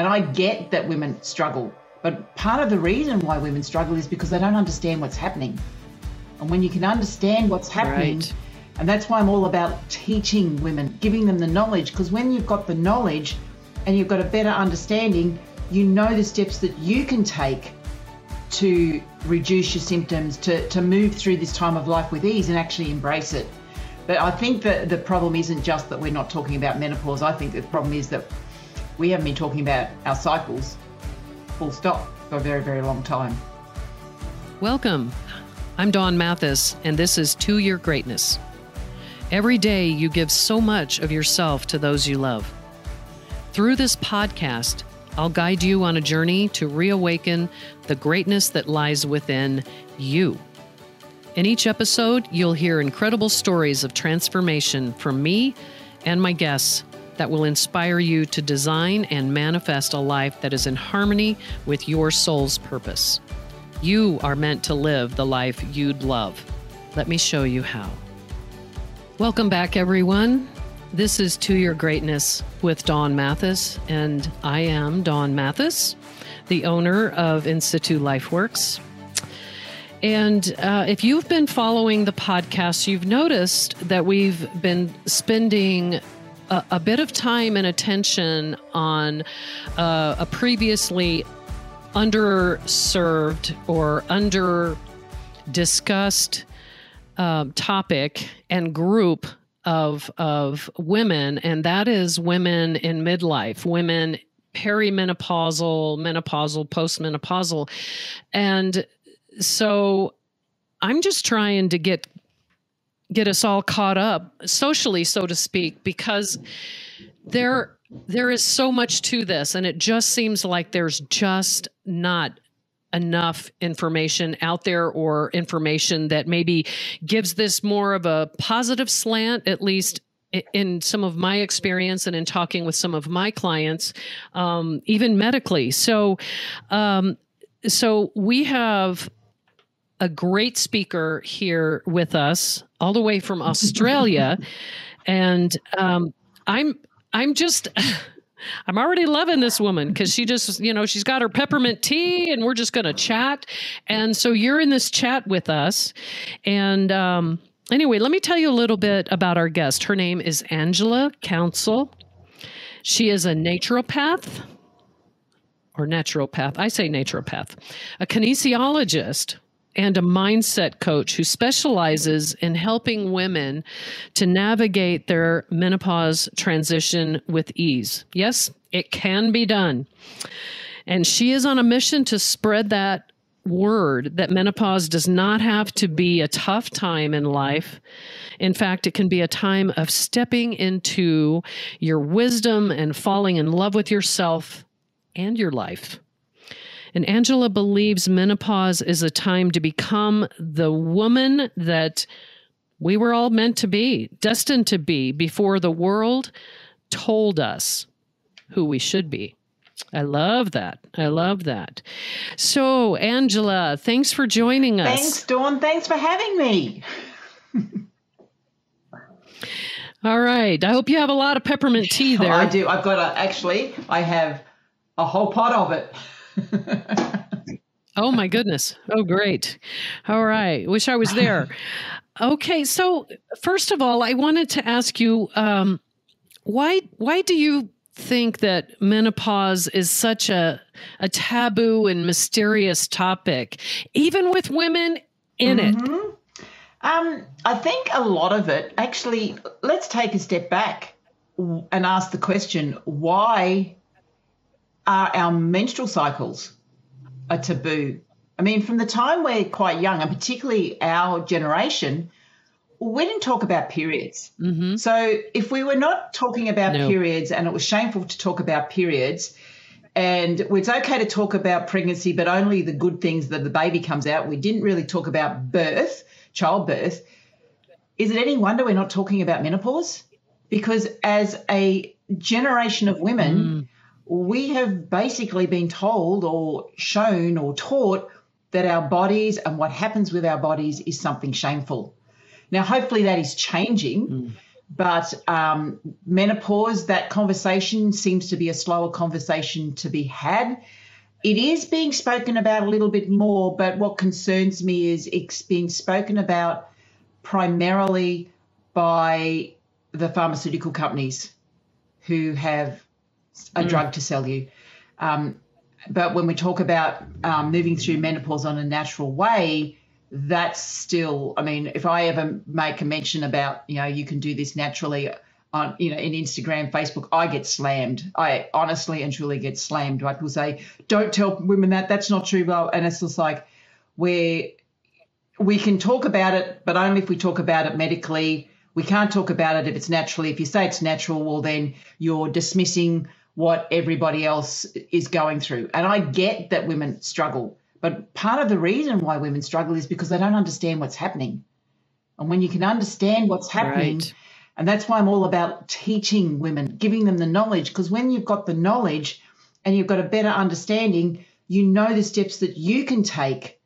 And I get that women struggle, but part of the reason why women struggle is because they don't understand what's happening. And when you can understand what's happening, right. and that's why I'm all about teaching women, giving them the knowledge, because when you've got the knowledge and you've got a better understanding, you know the steps that you can take to reduce your symptoms, to, to move through this time of life with ease and actually embrace it. But I think that the problem isn't just that we're not talking about menopause. I think the problem is that we haven't been talking about our cycles, full stop, for a very, very long time. Welcome. I'm Dawn Mathis, and this is To Your Greatness. Every day, you give so much of yourself to those you love. Through this podcast, I'll guide you on a journey to reawaken the greatness that lies within you. In each episode, you'll hear incredible stories of transformation from me and my guests that will inspire you to design and manifest a life that is in harmony with your soul's purpose. You are meant to live the life you'd love. Let me show you how. Welcome back, everyone. This is To Your Greatness with Dawn Mathis, and I am Dawn Mathis, the owner of Institute LifeWorks. And uh, if you've been following the podcast, you've noticed that we've been spending a, a bit of time and attention on uh, a previously underserved or under discussed uh, topic and group of of women, and that is women in midlife, women perimenopausal, menopausal, postmenopausal, and so I'm just trying to get get us all caught up socially, so to speak, because there there is so much to this, and it just seems like there's just not enough information out there or information that maybe gives this more of a positive slant, at least in some of my experience and in talking with some of my clients, um, even medically. So, um, so we have a great speaker here with us, all the way from Australia, and um, I'm I'm just. I'm already loving this woman because she just, you know, she's got her peppermint tea and we're just going to chat. And so you're in this chat with us. And um, anyway, let me tell you a little bit about our guest. Her name is Angela Counsel. She is a naturopath or naturopath. I say naturopath, a kinesiologist and a mindset coach who specializes in helping women to navigate their menopause transition with ease. Yes, it can be done. And she is on a mission to spread that word that menopause does not have to be a tough time in life. In fact, it can be a time of stepping into your wisdom and falling in love with yourself and your life. And Angela believes menopause is a time to become the woman that we were all meant to be, destined to be, before the world told us who we should be. I love that. I love that. So, Angela, thanks for joining us. Thanks, Dawn. Thanks for having me. All right. I hope you have a lot of peppermint tea there. I do. I've got a, actually, I have a whole pot of it. oh my goodness. Oh great. All right. Wish I was there. Okay, so first of all, I wanted to ask you um, why why do you think that menopause is such a a taboo and mysterious topic, even with women in mm-hmm. it? Um, I think a lot of it actually. Let's take a step back and ask the question: Why are our menstrual cycles a taboo? I mean, from the time we're quite young, and particularly our generation, we didn't talk about periods. Mm-hmm. So if we were not talking about no. periods and it was shameful to talk about periods, and it's okay to talk about pregnancy, but only the good things that the baby comes out. We didn't really talk about birth, childbirth. Is it any wonder we're not talking about menopause? Because as a generation of women, mm we have basically been told or shown or taught that our bodies and what happens with our bodies is something shameful. Now, hopefully, that is changing. Mm. But um, menopause, that conversation seems to be a slower conversation to be had. It is being spoken about a little bit more, but what concerns me is it's being spoken about primarily by the pharmaceutical companies who have a mm. drug to sell you. Um, but when we talk about um, moving through menopause on a natural way, that's still, I mean, if I ever make a mention about, you know, you can do this naturally on, you know, in Instagram, Facebook, I get slammed. I honestly and truly get slammed. Right? People say, don't tell women that, that's not true. Well, And it's just like, where we can talk about it, but only if we talk about it medically. We can't talk about it if it's naturally. If you say it's natural, well, then you're dismissing what everybody else is going through. And I get that women struggle, but part of the reason why women struggle is because they don't understand what's happening. And when you can understand what's happening, right. and that's why I'm all about teaching women, giving them the knowledge, because when you've got the knowledge and you've got a better understanding, you know the steps that you can take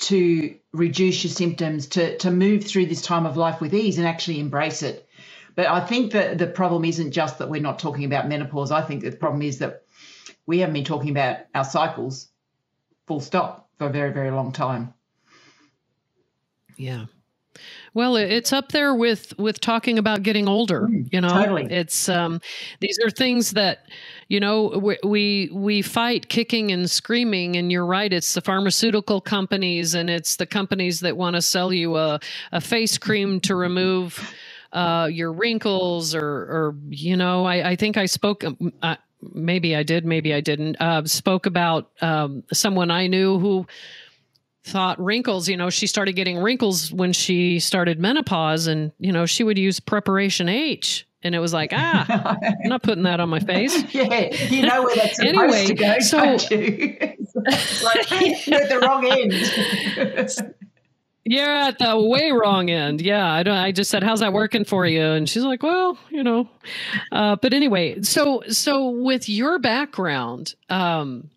to reduce your symptoms, to, to move through this time of life with ease and actually embrace it. But I think that the problem isn't just that we're not talking about menopause. I think the problem is that we haven't been talking about our cycles full stop for a very, very long time. Yeah. Well, it's up there with with talking about getting older. Mm, you know, totally. It's um, these are things that you know we, we we fight kicking and screaming. And you're right. It's the pharmaceutical companies and it's the companies that want to sell you a a face cream to remove uh, your wrinkles or or you know. I, I think I spoke. Um, uh, maybe I did. Maybe I didn't. Uh, spoke about um, someone I knew who thought wrinkles, you know, she started getting wrinkles when she started menopause and, you know, she would use preparation H. And it was like, ah, I'm not putting that on my face. Yeah, you know where that's supposed anyway, to go, so, don't you? like, you're at the wrong end. You're at the way wrong end. Yeah, I don't. I just said, "How's that working for you?" And she's like, "Well, you know." Uh, but anyway, so so with your background, um,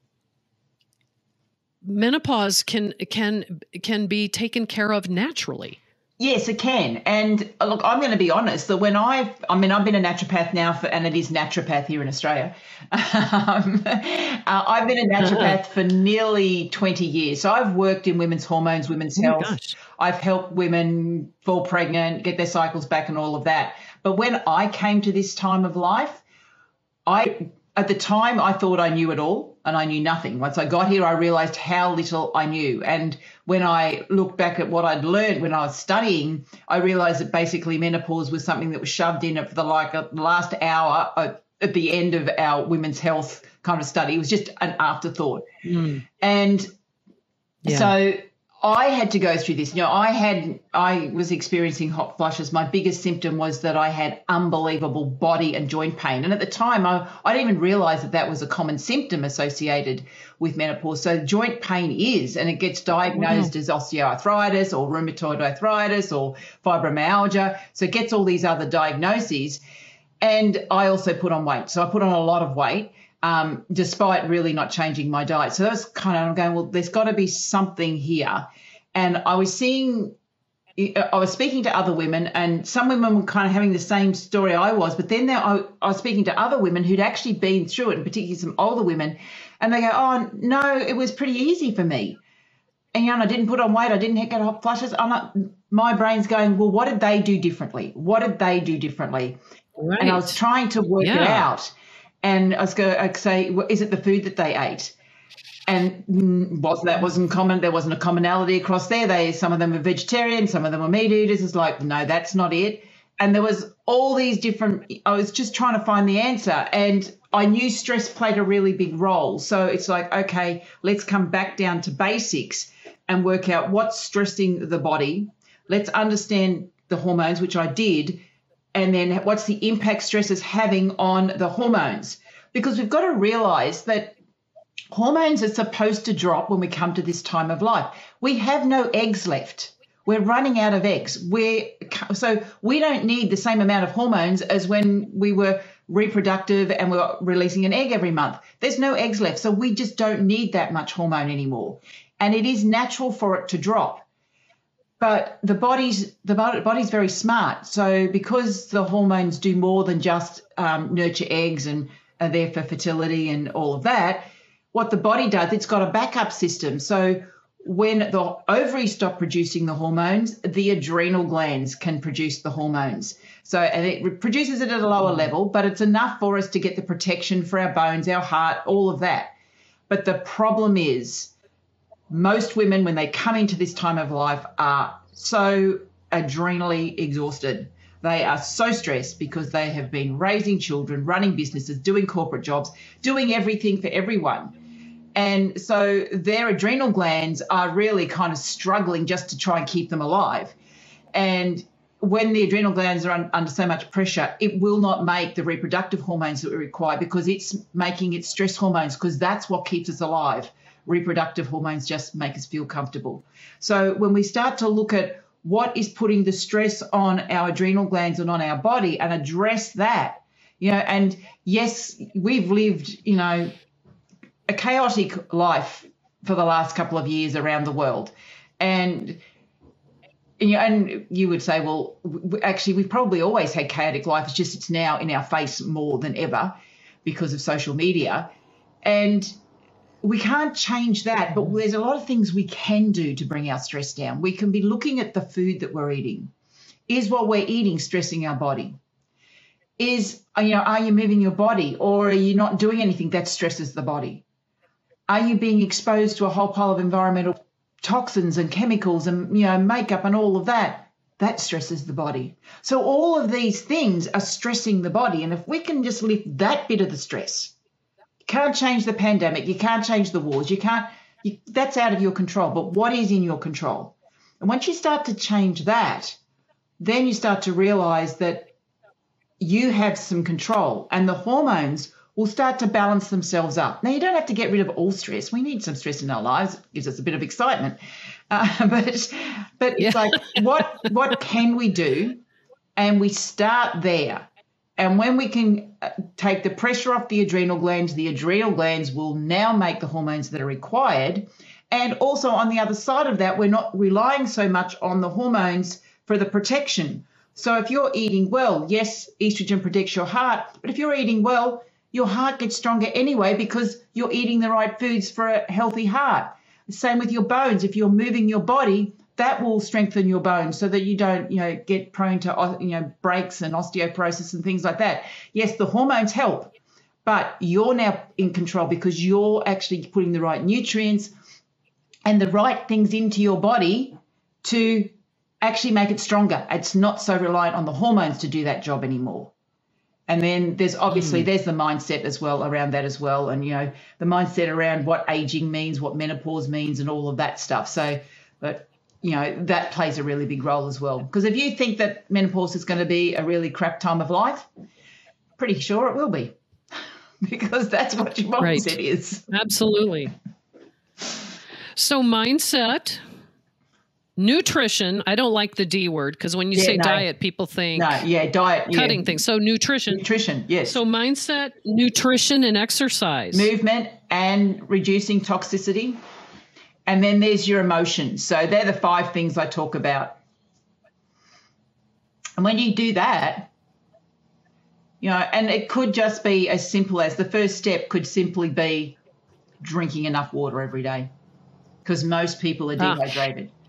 menopause can can can be taken care of naturally. Yes, it can. And uh, look, I'm going to be honest that when I've, I mean, I've been a naturopath now for, and it is naturopath here in Australia. Um, uh, I've been a naturopath for nearly 20 years. So I've worked in women's hormones, women's oh health. I've helped women fall pregnant, get their cycles back, and all of that. But when I came to this time of life, I, at the time, I thought I knew it all and I knew nothing. Once I got here, I realized how little I knew. And when I look back at what I'd learned when I was studying, I realized that basically menopause was something that was shoved in for the like last hour at the end of our women's health kind of study. It was just an afterthought. Mm. And yeah. so I had to go through this. You know, I had I was experiencing hot flushes. My biggest symptom was that I had unbelievable body and joint pain. And at the time, I, I didn't even realize that that was a common symptom associated with menopause. So joint pain is, and it gets diagnosed wow. as osteoarthritis or rheumatoid arthritis or fibromyalgia. So it gets all these other diagnoses. And I also put on weight. So I put on a lot of weight um, despite really not changing my diet. So that's kind of, I'm going, well, there's got to be something here. And I was seeing, I was speaking to other women, and some women were kind of having the same story I was, but then I, I was speaking to other women who'd actually been through it, and particularly some older women, and they go, oh, no, it was pretty easy for me. And, you know, I didn't put on weight, I didn't get hot flushes. I'm not, my brain's going, well, what did they do differently? What did they do differently? Right. And I was trying to work yeah. it out. And I was going to say, is it the food that they ate? And mm, was that wasn't common. There wasn't a commonality across there. They some of them were vegetarian, some of them were meat eaters. It's like no, that's not it. And there was all these different. I was just trying to find the answer, and I knew stress played a really big role. So it's like okay, let's come back down to basics and work out what's stressing the body. Let's understand the hormones, which I did, and then what's the impact stress is having on the hormones. Because we've got to realize that hormones are supposed to drop when we come to this time of life. We have no eggs left. We're running out of eggs. We're, so we don't need the same amount of hormones as when we were reproductive and we we're releasing an egg every month. There's no eggs left. So we just don't need that much hormone anymore. And it is natural for it to drop. But the body's the body's very smart. So because the hormones do more than just um, nurture eggs and are there for fertility and all of that, what the body does, it's got a backup system. So when the ovaries stop producing the hormones, the adrenal glands can produce the hormones. So, and it produces it at a lower level, but it's enough for us to get the protection for our bones, our heart, all of that. But the problem is, most women, when they come into this time of life, are so adrenally exhausted. They are so stressed because they have been raising children, running businesses, doing corporate jobs, doing everything for everyone. And so their adrenal glands are really kind of struggling just to try and keep them alive. And when the adrenal glands are un- under so much pressure, it will not make the reproductive hormones that we require because it's making its stress hormones because that's what keeps us alive. Reproductive hormones just make us feel comfortable. So when we start to look at what is putting the stress on our adrenal glands and on our body and address that, you know, and yes, we've lived, you know, a chaotic life for the last couple of years around the world. And and you would say, well, actually, we've probably always had chaotic life. It's just it's now in our face more than ever because of social media, and we can't change that. But there's a lot of things we can do to bring our stress down. We can be looking at the food that we're eating. Is what we're eating stressing our body? Is you know, are you moving your body, or are you not doing anything that stresses the body? Are you being exposed to a whole pile of environmental toxins and chemicals and you know makeup and all of that? That stresses the body. So all of these things are stressing the body, and if we can just lift that bit of the stress, can't change the pandemic, you can't change the wars, you can't. You, that's out of your control. But what is in your control? And once you start to change that, then you start to realize that you have some control, and the hormones will start to balance themselves up. Now, you don't have to get rid of all stress. We need some stress in our lives. It gives us a bit of excitement. Uh, but but yeah. it's like, what, what can we do? And we start there. And when we can uh, take the pressure off the adrenal glands, the adrenal glands will now make the hormones that are required. And also, on the other side of that, we're not relying so much on the hormones for the protection. So, if you're eating well, yes, estrogen protects your heart, but if you're eating well, your heart gets stronger anyway because you're eating the right foods for a healthy heart. Same with your bones. If you're moving your body, that will strengthen your bones so that you don't, you know, get prone to, you know, breaks and osteoporosis and things like that. Yes, the hormones help, but you're now in control because you're actually putting the right nutrients and the right things into your body to actually make it stronger. It's not so reliant on the hormones to do that job anymore. And then there's obviously mm. there's the mindset as well around that as well, and you know the mindset around what aging means, what menopause means, and all of that stuff. So, but you know that plays a really big role as well. Because if you think that menopause is going to be a really crap time of life, pretty sure it will be, because that's what your mindset right. is. Absolutely. So mindset nutrition i don't like the d word because when you yeah, say no. diet people think no yeah diet cutting yeah. things so nutrition nutrition yes so mindset nutrition and exercise movement and reducing toxicity and then there's your emotions. So they're the five things i talk about. And when you do that you know and it could just be as simple as the first step could simply be drinking enough water every day because most people are ah. dehydrated. ah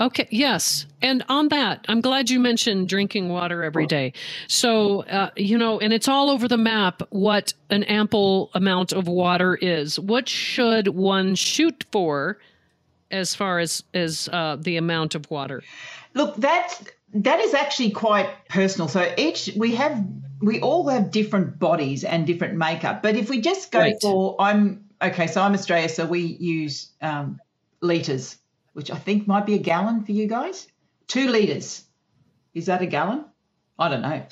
Okay, yes. And on that, I'm glad you mentioned drinking water every day. So, uh, you know, and it's all over the map what an ample amount of water is. What should one shoot for as far as, as uh, the amount of water? Look, that that is actually quite personal. So each we have we all have different bodies and different makeup. But if we just go right. for I'm okay, so I'm Australia, so we use um, liters which I think might be a gallon for you guys. Two litres. Is that a gallon? I don't know.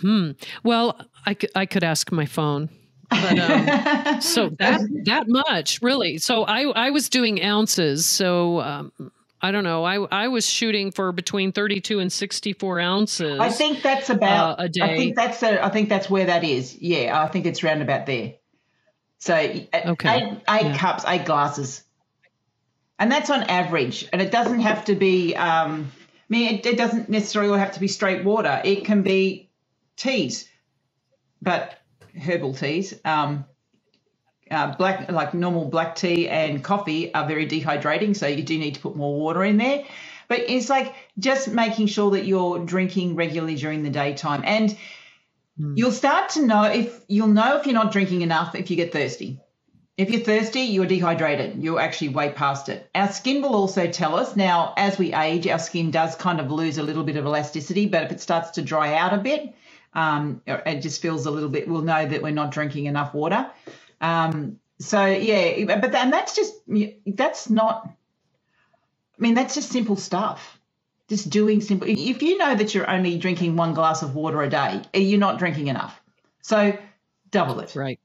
Hmm. Well, I could, I could ask my phone. But, um, so that that much really. So I I was doing ounces. So um, I don't know. I I was shooting for between thirty two and sixty four ounces. I think that's about uh, a day. I think that's a, I think that's where that is. Yeah, I think it's round about there. So okay. eight, eight yeah. cups, eight glasses and that's on average. And it doesn't have to be. Um, I mean, it, it doesn't necessarily have to be straight water. It can be teas, but herbal teas. Um, uh, black, like normal black tea and coffee, are very dehydrating, so you do need to put more water in there. But it's like just making sure that you're drinking regularly during the daytime, and mm. you'll start to know if you'll know if you're not drinking enough if you get thirsty. If you're thirsty, you're dehydrated. You're actually way past it. Our skin will also tell us. Now, as we age, our skin does kind of lose a little bit of elasticity, but if it starts to dry out a bit, um, it just feels a little bit, we'll know that we're not drinking enough water. Um, so, yeah, but and that's just, that's not, I mean, that's just simple stuff. Just doing simple. If you know that you're only drinking one glass of water a day, you're not drinking enough. So double it. Right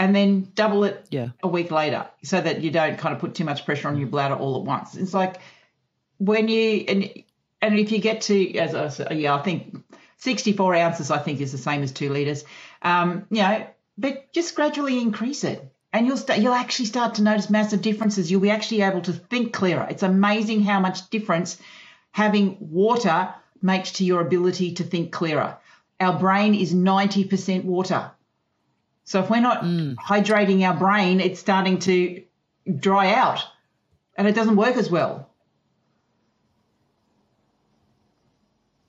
and then double it yeah. a week later so that you don't kind of put too much pressure on your bladder all at once. It's like when you and and if you get to as I said, yeah, I think 64 ounces I think is the same as two liters. Um, you know, but just gradually increase it. And you'll start, you'll actually start to notice massive differences. You'll be actually able to think clearer. It's amazing how much difference having water makes to your ability to think clearer. Our brain is 90% water. So if we're not mm. hydrating our brain, it's starting to dry out and it doesn't work as well.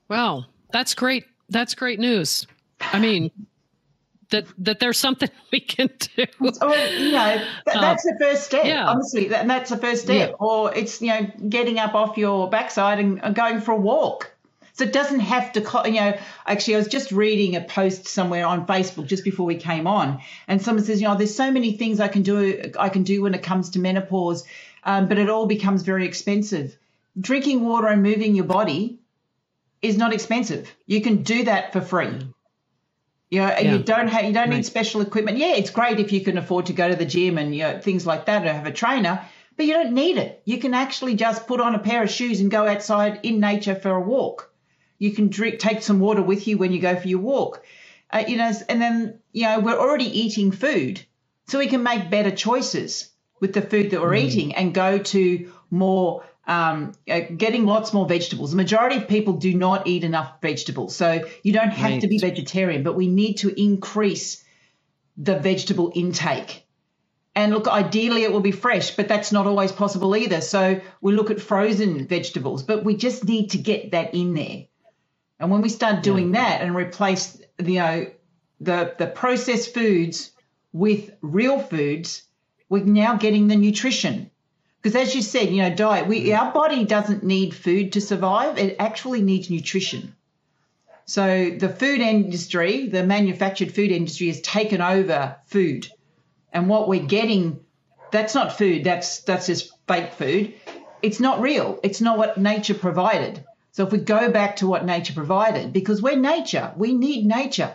Well, that's great. That's great news. I mean, that that there's something we can do. You know, th- that's the first step. Yeah. Honestly, that, that's the first step. Yeah. Or it's you know getting up off your backside and going for a walk. So it doesn't have to, you know, actually, I was just reading a post somewhere on Facebook just before we came on, and someone says, you know, there's so many things I can do, I can do when it comes to menopause, um, but it all becomes very expensive. Drinking water and moving your body is not expensive. You can do that for free. You know, yeah. you don't have, you don't right. need special equipment. Yeah, it's great if you can afford to go to the gym and you know, things like that, or have a trainer. But you don't need it. You can actually just put on a pair of shoes and go outside in nature for a walk. You can drink, take some water with you when you go for your walk. Uh, you know, and then you know we're already eating food, so we can make better choices with the food that we're mm. eating and go to more um, uh, getting lots more vegetables. The majority of people do not eat enough vegetables, so you don't have right. to be vegetarian, but we need to increase the vegetable intake. And look, ideally it will be fresh, but that's not always possible either. So we look at frozen vegetables, but we just need to get that in there. And when we start doing yeah. that and replace you know the the processed foods with real foods, we're now getting the nutrition. Because as you said, you know, diet, we mm. our body doesn't need food to survive. It actually needs nutrition. So the food industry, the manufactured food industry has taken over food. And what we're getting, that's not food, that's that's just fake food. It's not real. It's not what nature provided. So if we go back to what nature provided, because we're nature, we need nature.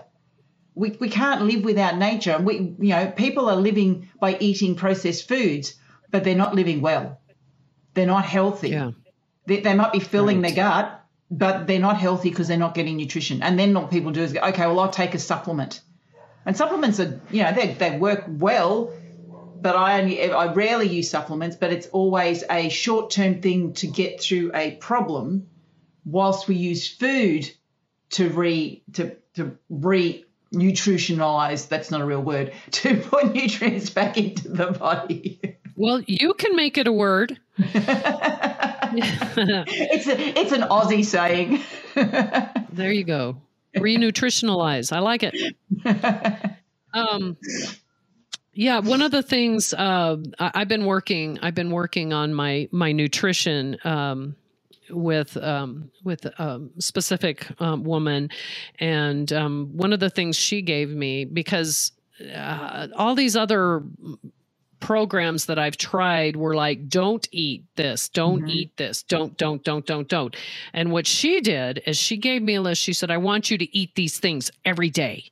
We, we can't live without nature. And we, you know, people are living by eating processed foods, but they're not living well. They're not healthy. Yeah. They, they might be filling right. their gut, but they're not healthy because they're not getting nutrition. And then what people do is go, okay, well, I'll take a supplement. And supplements are, you know, they, they work well, but I only, I rarely use supplements, but it's always a short term thing to get through a problem whilst we use food to re to to re nutritionalize that's not a real word to put nutrients back into the body. Well you can make it a word. It's a, it's an aussie saying. There you go. Re-nutritionalize. I like it. Um yeah one of the things uh, I, have been working i've been working on my my nutrition um with um, with a specific um, woman, and um, one of the things she gave me because uh, all these other programs that I've tried were like, don't eat this, don't mm-hmm. eat this, don't, don't, don't, don't, don't. And what she did is she gave me a list. She said, I want you to eat these things every day.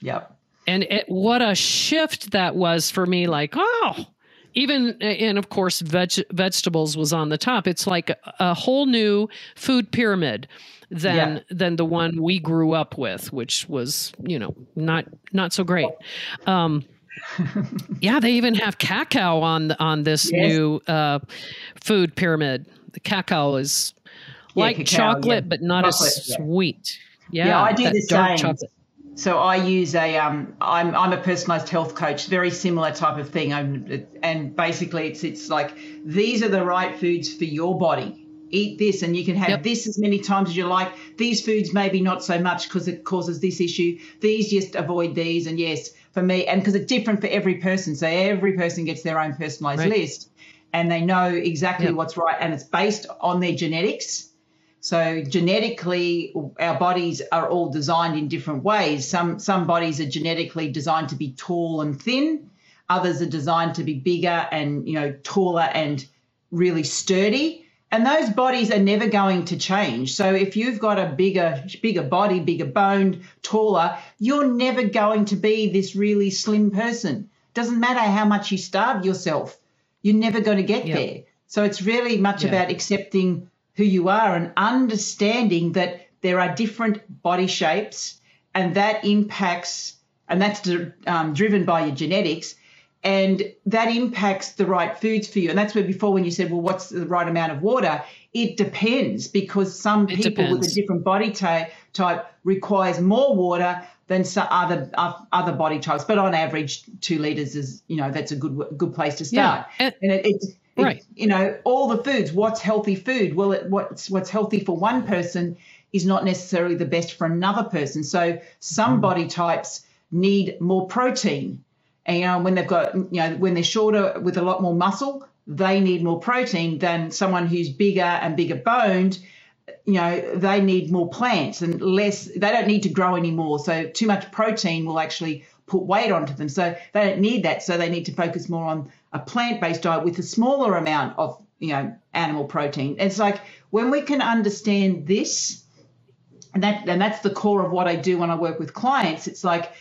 Yep. And it, what a shift that was for me. Like, oh, even and of course veg, vegetables was on the top it's like a, whole new food pyramid than yeah. than the one we grew up with which was you know not not so great um yeah, they even have cacao on on this yes. new uh, food pyramid. The cacao is yeah, like cacao, chocolate, yeah. but not chocolate, as sweet. Yeah, yeah I do the same. Chocolate. So I use a um, I'm I'm a personalized health coach, very similar type of thing. I'm, and basically it's it's like these are the right foods for your body. Eat this, and you can have yep. this as many times as you like. These foods maybe not so much because it causes this issue. These just avoid these, and yes, for me, and because it's different for every person. So every person gets their own personalized right. list, and they know exactly yep. what's right, and it's based on their genetics so genetically, our bodies are all designed in different ways. Some some bodies are genetically designed to be tall and thin. Others are designed to be bigger and you know taller and really sturdy. And those bodies are never going to change. So if you've got a bigger bigger body, bigger boned, taller, you're never going to be this really slim person. Doesn't matter how much you starve yourself, you're never going to get yep. there. So it's really much about accepting who you are and understanding that there are different body shapes and that impacts and that's um, driven by your genetics and that impacts the right foods for you. And that's where before when you said well what's the right amount of water? It depends because some people with a different body type type requires more water than some other uh, other body types. But on average two liters is you know that's a good good place to start. Yeah. and, and it, it's Right. you know, all the foods. What's healthy food? Well, it, what's what's healthy for one person is not necessarily the best for another person. So some mm. body types need more protein, and you know, when they've got you know when they're shorter with a lot more muscle, they need more protein than someone who's bigger and bigger boned. You know, they need more plants and less. They don't need to grow anymore. So too much protein will actually put weight onto them. So they don't need that. So they need to focus more on a plant-based diet with a smaller amount of you know animal protein. It's like when we can understand this, and that and that's the core of what I do when I work with clients. It's like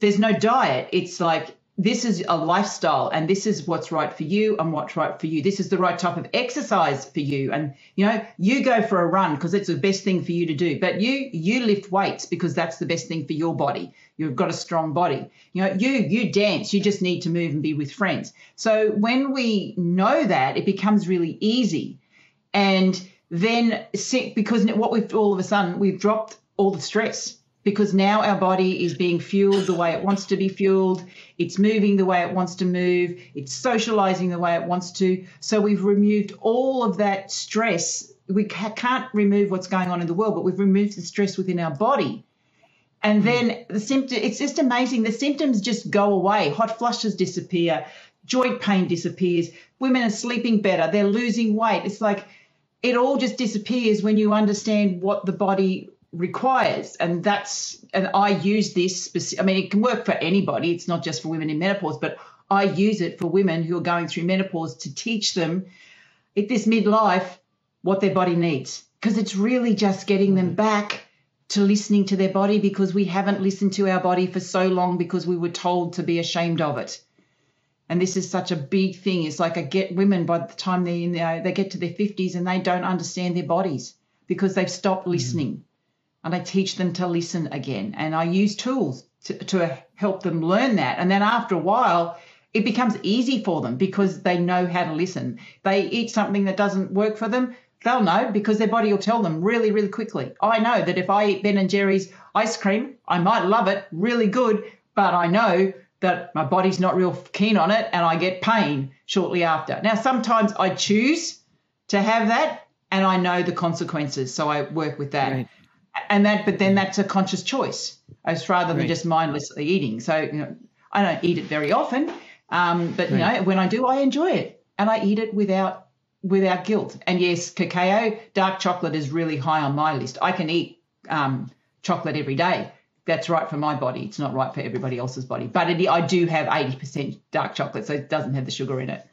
there's no diet. It's like this is a lifestyle and this is what's right for you and what's right for you. This is the right type of exercise for you. And you know, you go for a run because it's the best thing for you to do. But you you lift weights because that's the best thing for your body. You've got a strong body. You know, you you dance, you just need to move and be with friends. So when we know that, it becomes really easy. And then because what we've all of a sudden we've dropped all the stress because now our body is being fueled the way it wants to be fueled. It's moving the way it wants to move. It's socializing the way it wants to. So we've removed all of that stress. We can't remove what's going on in the world, but we've removed the stress within our body. And hmm. then the symptom, it's just amazing. The symptoms just go away. Hot flushes disappear. Joint pain disappears. Women are sleeping better. They're losing weight. It's like it all just disappears when you understand what the body requires and that's and i use this specific, i mean it can work for anybody it's not just for women in menopause but i use it for women who are going through menopause to teach them at this midlife what their body needs. Because it's really just getting them back to listening to their body because we haven't listened to our body for so long because we were told to be ashamed of it. And this is such a big thing it's like i get women by the time they they get to their 50s and they don't understand their bodies because they've stopped mm. listening. mm and I teach them to listen again. And I use tools to, to help them learn that. And then after a while, it becomes easy for them because they know how to listen. They eat something that doesn't work for them, they'll know because their body will tell them really, really quickly. I know that if I eat Ben and Jerry's ice cream, I might love it, really good, but I know that my body's not real keen on it and I get pain shortly after. Now, sometimes I choose to have that and I know the consequences, so I work with that. Right and that but then that's a conscious choice as rather than right. just mindlessly eating. So you know i don't eat it very often um, but right. you know when i do i enjoy it. And i eat it without without guilt. And yes cacao dark chocolate is really high on my list. I can eat um, chocolate every day. That's right for my body. It's not right for everybody else's body. But it, i do have 80% dark chocolate so it doesn't have the sugar in it.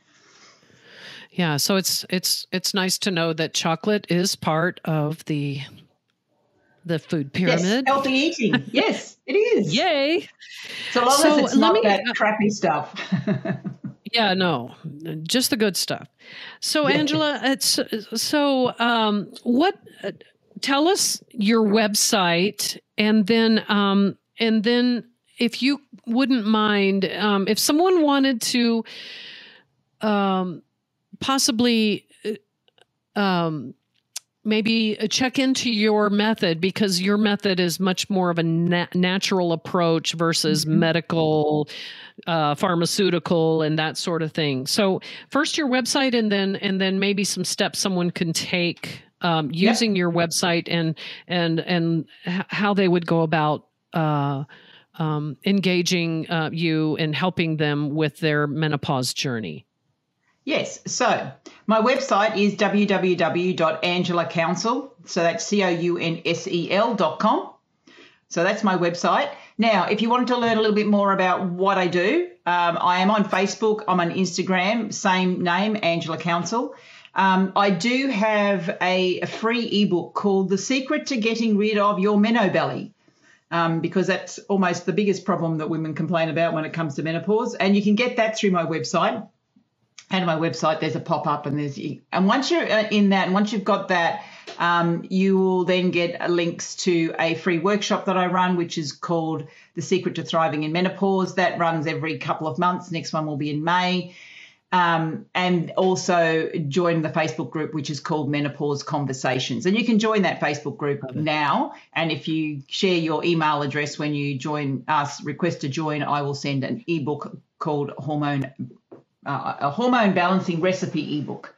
Yeah so it's it's it's nice to know that chocolate is part of the the food pyramid. Yes, healthy eating. yes, it is. Yay. So long so as it's not me, that uh, crappy stuff. yeah, no, just the good stuff. So, Angela, it's so um, what? Uh, tell us your website, and then um, and then if you wouldn't mind, um, if someone wanted to um, possibly uh, um, maybe check into your method because your method is much more of a na- natural approach versus mm-hmm. medical uh, pharmaceutical and that sort of thing so first your website and then and then maybe some steps someone can take um, using yep. your website and and and how they would go about uh, um, engaging uh, you and helping them with their menopause journey Yes. So my website is www.angela So that's C O U N S E L dot com. So that's my website. Now, if you wanted to learn a little bit more about what I do, um, I am on Facebook. I'm on Instagram, same name, Angela Counsel. Um, I do have a, a, free ebook called The Secret to Getting Rid of Your Menobelly. Um, because that's almost the biggest problem that women complain about when it comes to menopause. And you can get that through my website and my website, there's a pop up, and there's and once you're uh, in that, and once you've got that, um, you will then get links to a free workshop that I run, which is called The Secret to Thriving in Menopause. That runs every couple of months. Next one will be in May. Um, and also join the Facebook group, which is called Menopause Conversations. And you can join that Facebook group now. And if you share your email address when you join us, request to join, I will send an ebook called Hormone uh, a hormone balancing recipe ebook.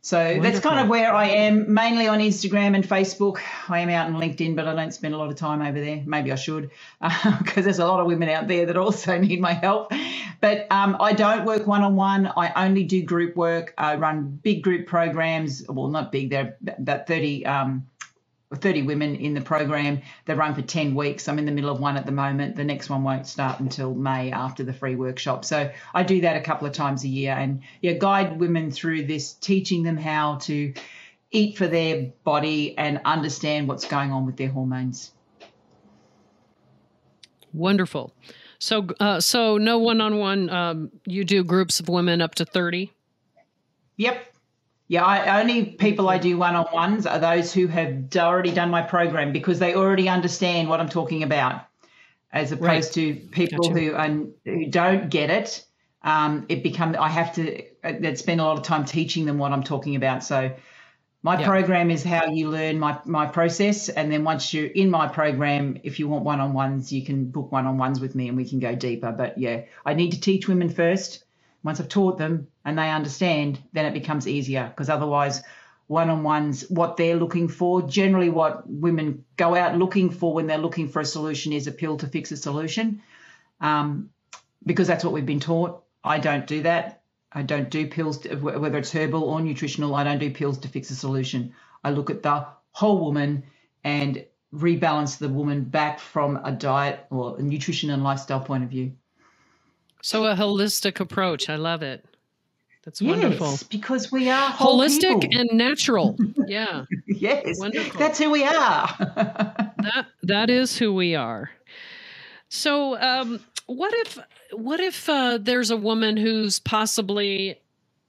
So Wonderful. that's kind of where I am, mainly on Instagram and Facebook. I am out on LinkedIn, but I don't spend a lot of time over there. Maybe I should, because uh, there's a lot of women out there that also need my help. But um, I don't work one on one. I only do group work. I run big group programs. Well, not big. They're about 30 um, 30 women in the program. They run for 10 weeks. I'm in the middle of one at the moment. The next one won't start until May after the free workshop. So I do that a couple of times a year and yeah, guide women through this, teaching them how to eat for their body and understand what's going on with their hormones. Wonderful. So, uh, so no one-on-one. Um, you do groups of women up to 30. Yep. Yeah, I, only people I do one on ones are those who have already done my program because they already understand what I'm talking about, as opposed right. to people gotcha. who are, who don't get it. Um, it becomes I have to uh, spend a lot of time teaching them what I'm talking about. So my program is how you learn my my process, and then once you're in my program, if you want one on ones, you can book one on ones with me, and we can go deeper. But yeah, I need to teach women first once I've taught them and they understand, then it becomes easier because otherwise, one on ones, what they're looking for, generally what women go out looking for when they're looking for a solution is a pill to fix a solution. Um, because that's what we've been taught. I don't do that. I don't do pills, to, whether it's herbal or nutritional, I don't do pills to fix a solution. I look at the whole woman and rebalance the woman back from a diet or a nutrition and lifestyle point of view. So a holistic approach. I love it. That's wonderful. yes. Because we are holistic people. and natural. Yeah. yes. Wonderful. That's who we are. that that is who we are. So um, what if what if uh, there's a woman who's possibly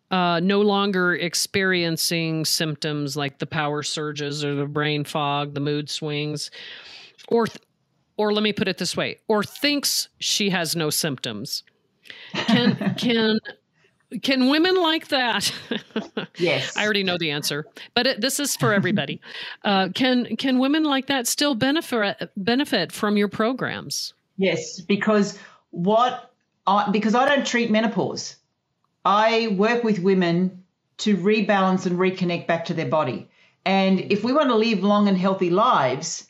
uh, no longer experiencing symptoms like the power surges or the brain fog, the mood swings, or or let me put it this way, or thinks she has no symptoms can can can women like that? yes. I already know the answer, but it, this is for everybody. Uh, can can women like that still benefit benefit from your programs? Yes, because what I, because I don't treat menopause. I work with women to rebalance and reconnect back to their body. And if we want to live long and healthy lives,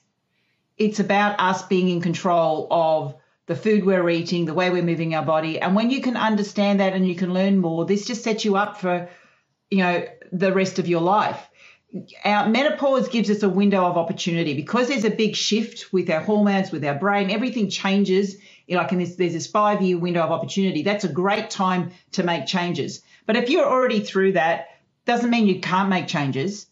it's about us being in control of the food we're eating, the way we're moving our body. And when you can understand that and you can learn more, this just sets you up for, you know, the rest of your life. Our menopause gives us a window of opportunity because there's a big shift with our hormones, with our brain, everything changes. Like in this, there's this five year window of opportunity. That's a great time to make changes. But if you're already through that, doesn't mean you can't make changes.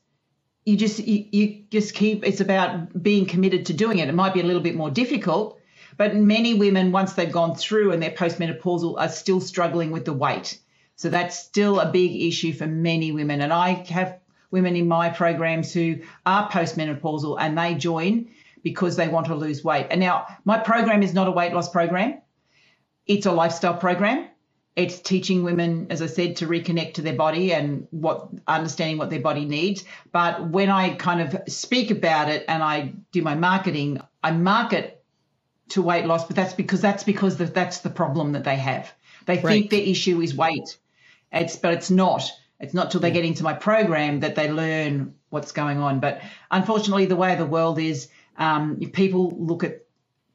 You just you, you just keep. It's about being committed to doing it. It might be a little bit more difficult, but many women, once they've gone through and they're postmenopausal, are still struggling with the weight. So that's still a big issue for many women. And I have women in my programs who are postmenopausal and they join because they want to lose weight. And now my program is not a weight loss program. It's a lifestyle program. It's teaching women, as I said, to reconnect to their body and what understanding what their body needs. But when I kind of speak about it and I do my marketing, I market to weight loss, but that's because that's because the, that's the problem that they have. They right. think their issue is weight. It's but it's not. It's not till they get into my program that they learn what's going on. But unfortunately, the way the world is, um, people look at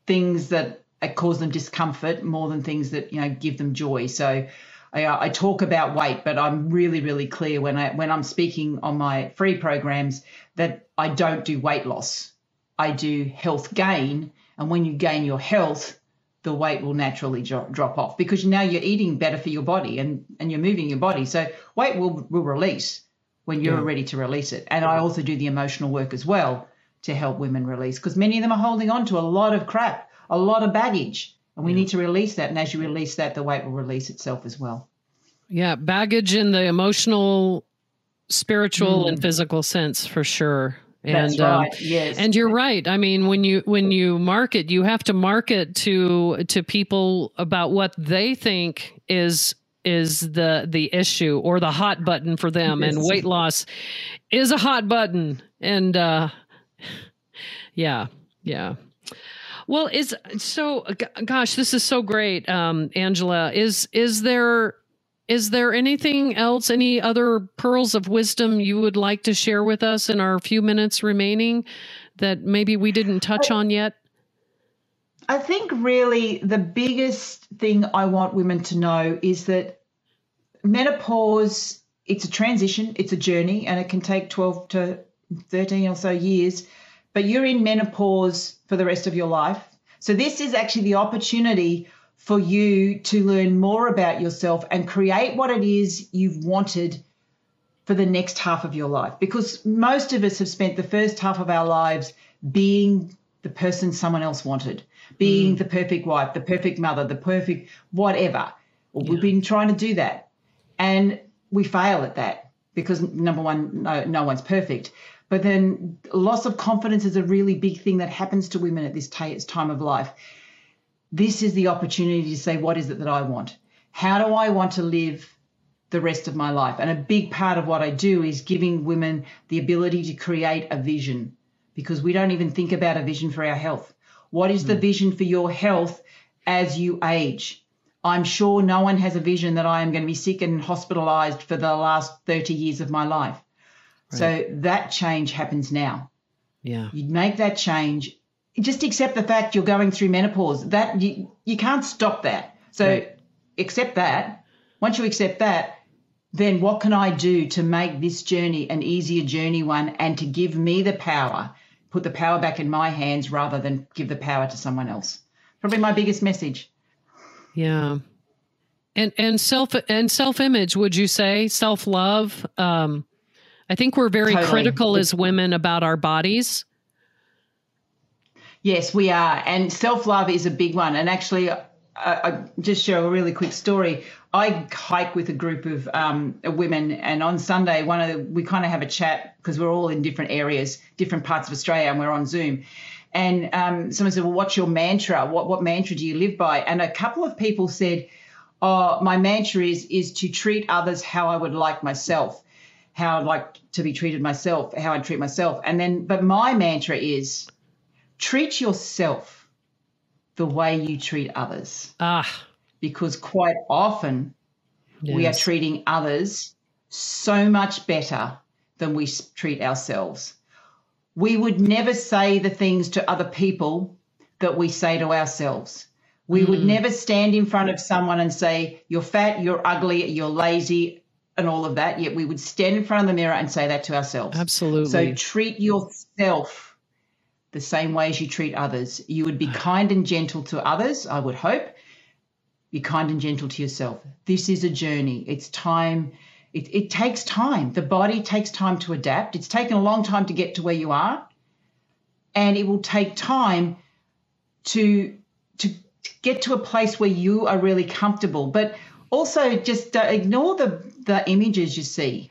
things that cause them discomfort more than things that you know give them joy. So I, I, talk about weight, but I'm really, really clear when I when I'm speaking on my free programs that I don't do weight loss. I do health gain, and when you gain your health, the weight will naturally drop, off because now you're eating better for your body and and you're moving your body. So weight will will release when you're yeah. ready to release it. And I also do the emotional work as well to help women release because many of them are holding on to a lot of crap, a lot of baggage. And we yeah. need to release that. And as you release that, the weight will release itself as well. Yeah, baggage in the emotional, spiritual, mm. and physical sense for sure. And um, right. um, yes. and you're right. I mean, when you when you market, you have to market to to people about what they think is is the the issue or the hot button for them and weight loss is a hot button and uh yeah yeah well is so gosh this is so great um angela is is there is there anything else any other pearls of wisdom you would like to share with us in our few minutes remaining that maybe we didn't touch on yet I think really the biggest thing I want women to know is that menopause, it's a transition, it's a journey, and it can take 12 to 13 or so years, but you're in menopause for the rest of your life. So, this is actually the opportunity for you to learn more about yourself and create what it is you've wanted for the next half of your life. Because most of us have spent the first half of our lives being the person someone else wanted being mm. the perfect wife, the perfect mother, the perfect whatever. yeah. We've been trying to do that. And we fail at that because number one, no, no one's perfect. But then loss of confidence is a really big thing that happens to women at this t- time of life. This is the opportunity to say, what is it that I want? How do I want to live the rest of my life? And a big part of what I do is giving women the ability to create a vision because we don't even think about a vision for our health. What is the hmm. vision for your health as you age? I'm sure no one has a vision that I am going to be sick and hospitalized for the last 30 years of my life. Right. So that change happens now. Yeah. You make that change. Just accept the fact you're going through menopause. That you, you can't stop that. So accept that. Once you accept that, then what can I do to make this journey an easier journey one and to give me the power put the power back in my hands rather than give the power to someone else. Probably my biggest message. Yeah. And and self and self image, would you say self love? Um, I think we're very totally. critical as women about our bodies. Yes, we are, and self love is a big one. And actually, I, I just share a really quick story. I hike with a group of um, women, and on Sunday, one of the, we kind of have a chat because we're all in different areas, different parts of Australia, and we're on Zoom. And um, someone said, "Well, what's your mantra? What what mantra do you live by?" And a couple of people said, "Oh, my mantra is is to treat others how I would like myself, how I'd like to be treated myself, how I treat myself." And then, but my mantra is treat yourself the way you treat others. Ah because quite often yes. we are treating others so much better than we treat ourselves. We would never say the things to other people that we say to ourselves. We mm. would never stand in front of someone and say, You're fat, you're ugly, you're lazy, and all of that. Yet we would stand in front of the mirror and say that to ourselves. Absolutely. So treat yourself the same way as you treat others. You would be kind and gentle to others, I would hope. Be kind and gentle to yourself. This is a journey. It's time. It, it takes time. The body takes time to adapt. It's taken a long time to get to where you are, and it will take time to to get to a place where you are really comfortable. But also, just uh, ignore the the images you see.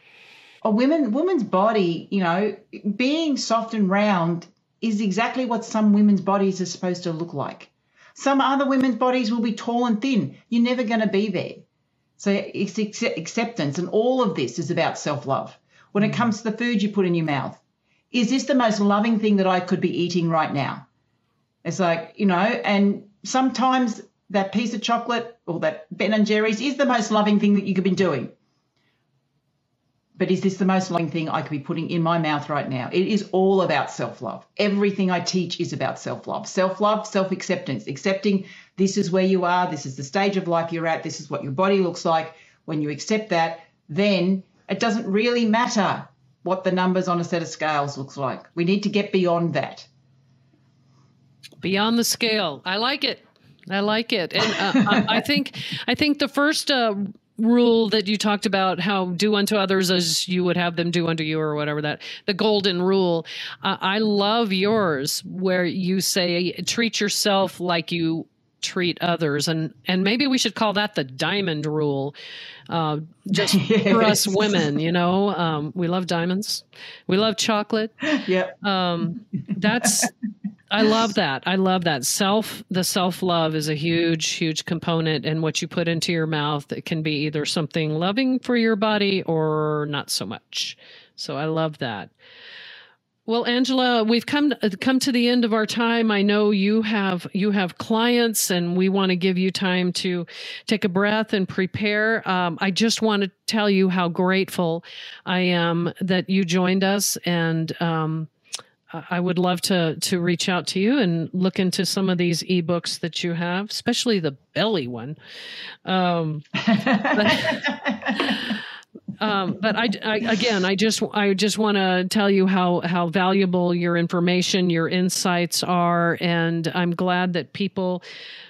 A woman woman's body, you know, being soft and round is exactly what some women's bodies are supposed to look like. Some other women's bodies will be tall and thin. You're never going to be there. So it's acceptance, and all of this is about self love. When it mm-hmm. comes to the food you put in your mouth, is this the most loving thing that I could be eating right now? It's like, you know, and sometimes that piece of chocolate or that Ben and Jerry's is the most loving thing that you could be doing. But is this the most loving thing I could be putting in my mouth right now? It is all about self love. Everything I teach is about self love. Self love, self acceptance, accepting this is where you are, this is the stage of life you're at, this is what your body looks like. When you accept that, then it doesn't really matter what the numbers on a set of scales looks like. We need to get beyond that. Beyond the scale. I like it. I like it, and uh, I think I think the first uh, rule that you talked about how do unto others as you would have them do unto you or whatever that the golden rule. Uh, i love yours where you say treat yourself like you treat others. And and maybe we should call that the diamond rule uh, just yes. for us women you know? Um, we love diamonds. We love chocolate. Yeah um, that's I love that. I love that. Self, the self love is a huge, huge component. And what you put into your mouth, it can be either something loving for your body or not so much. So I love that. Well, Angela, we've come come to the end of our time. I know you have you have clients, and we want to give you time to take a breath and prepare. Um, I just want to tell you how grateful I am that you joined us, and um, I would love to to reach out to you and look into some of these ebooks that you have, especially the belly one. Um, but, um, but I, I, again, I just I just want to tell you how how valuable your information, your insights are, and I'm glad that people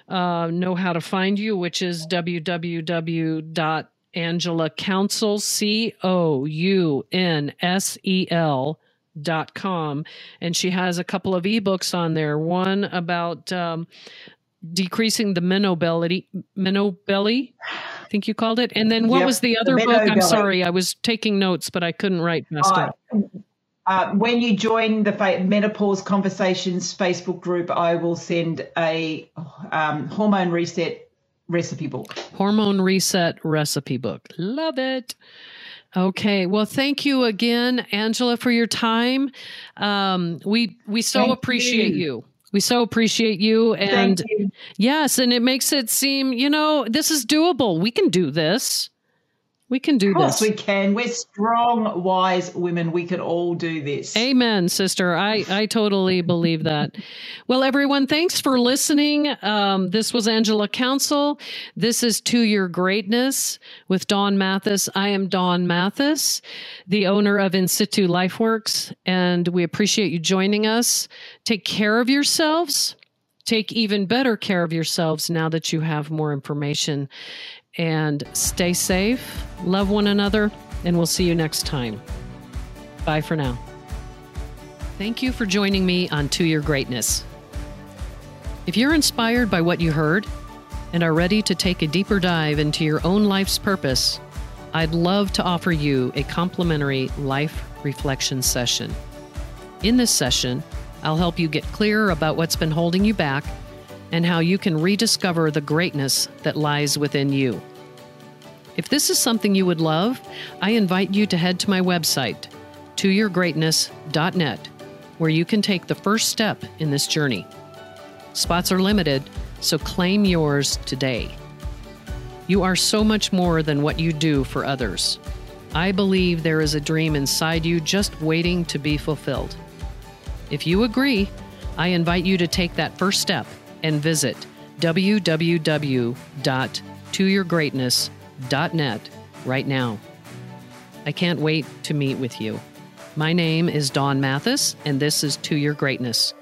uh, know how to find you, which is www. Angela Counsel, C O U N S E L dot com. And she has a couple of ebooks on there. One about um, decreasing the meno belly meno belly i think you called it. And then what yep, was the other the book? I'm sorry i was taking notes but i couldn't write fast uh, uh, when you join the menopause conversations facebook group i will send a um, hormone reset recipe book. Hormone reset recipe book. Love it Okay. Well, thank you again, Angela, for your time. Um, we we so thank appreciate you. you. We so appreciate you, and you. yes, and it makes it seem you know this is doable. We can do this. We can do of course this. we can. We're strong, wise women. We can all do this. Amen, sister. I, I totally believe that. Well, everyone, thanks for listening. Um, this was Angela Counsel. This is To Your Greatness with Dawn Mathis. I am Dawn Mathis, the owner of In Situ LifeWorks, and we appreciate you joining us. Take care of yourselves. Take even better care of yourselves now that you have more information and stay safe, love one another, and we'll see you next time. Bye for now. Thank you for joining me on To Your Greatness. If you're inspired by what you heard and are ready to take a deeper dive into your own life's purpose, I'd love to offer you a complimentary life reflection session. In this session, I'll help you get clearer about what's been holding you back and how you can rediscover the greatness that lies within you. If this is something you would love, I invite you to head to my website, toyourgreatness.net, where you can take the first step in this journey. Spots are limited, so claim yours today. You are so much more than what you do for others. I believe there is a dream inside you just waiting to be fulfilled. If you agree, I invite you to take that first step and visit www.toyourgreatness.net right now. I can't wait to meet with you. My name is Dawn Mathis, and this is To Your Greatness.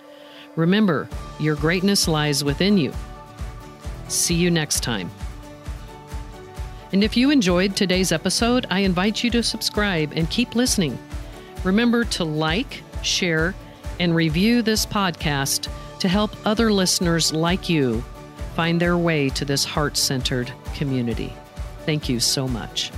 Remember, your greatness lies within you. See you next time. And if you enjoyed today's episode, I invite you to subscribe and keep listening. Remember to like, share, and review this podcast to help other listeners like you find their way to this heart centered community. Thank you so much.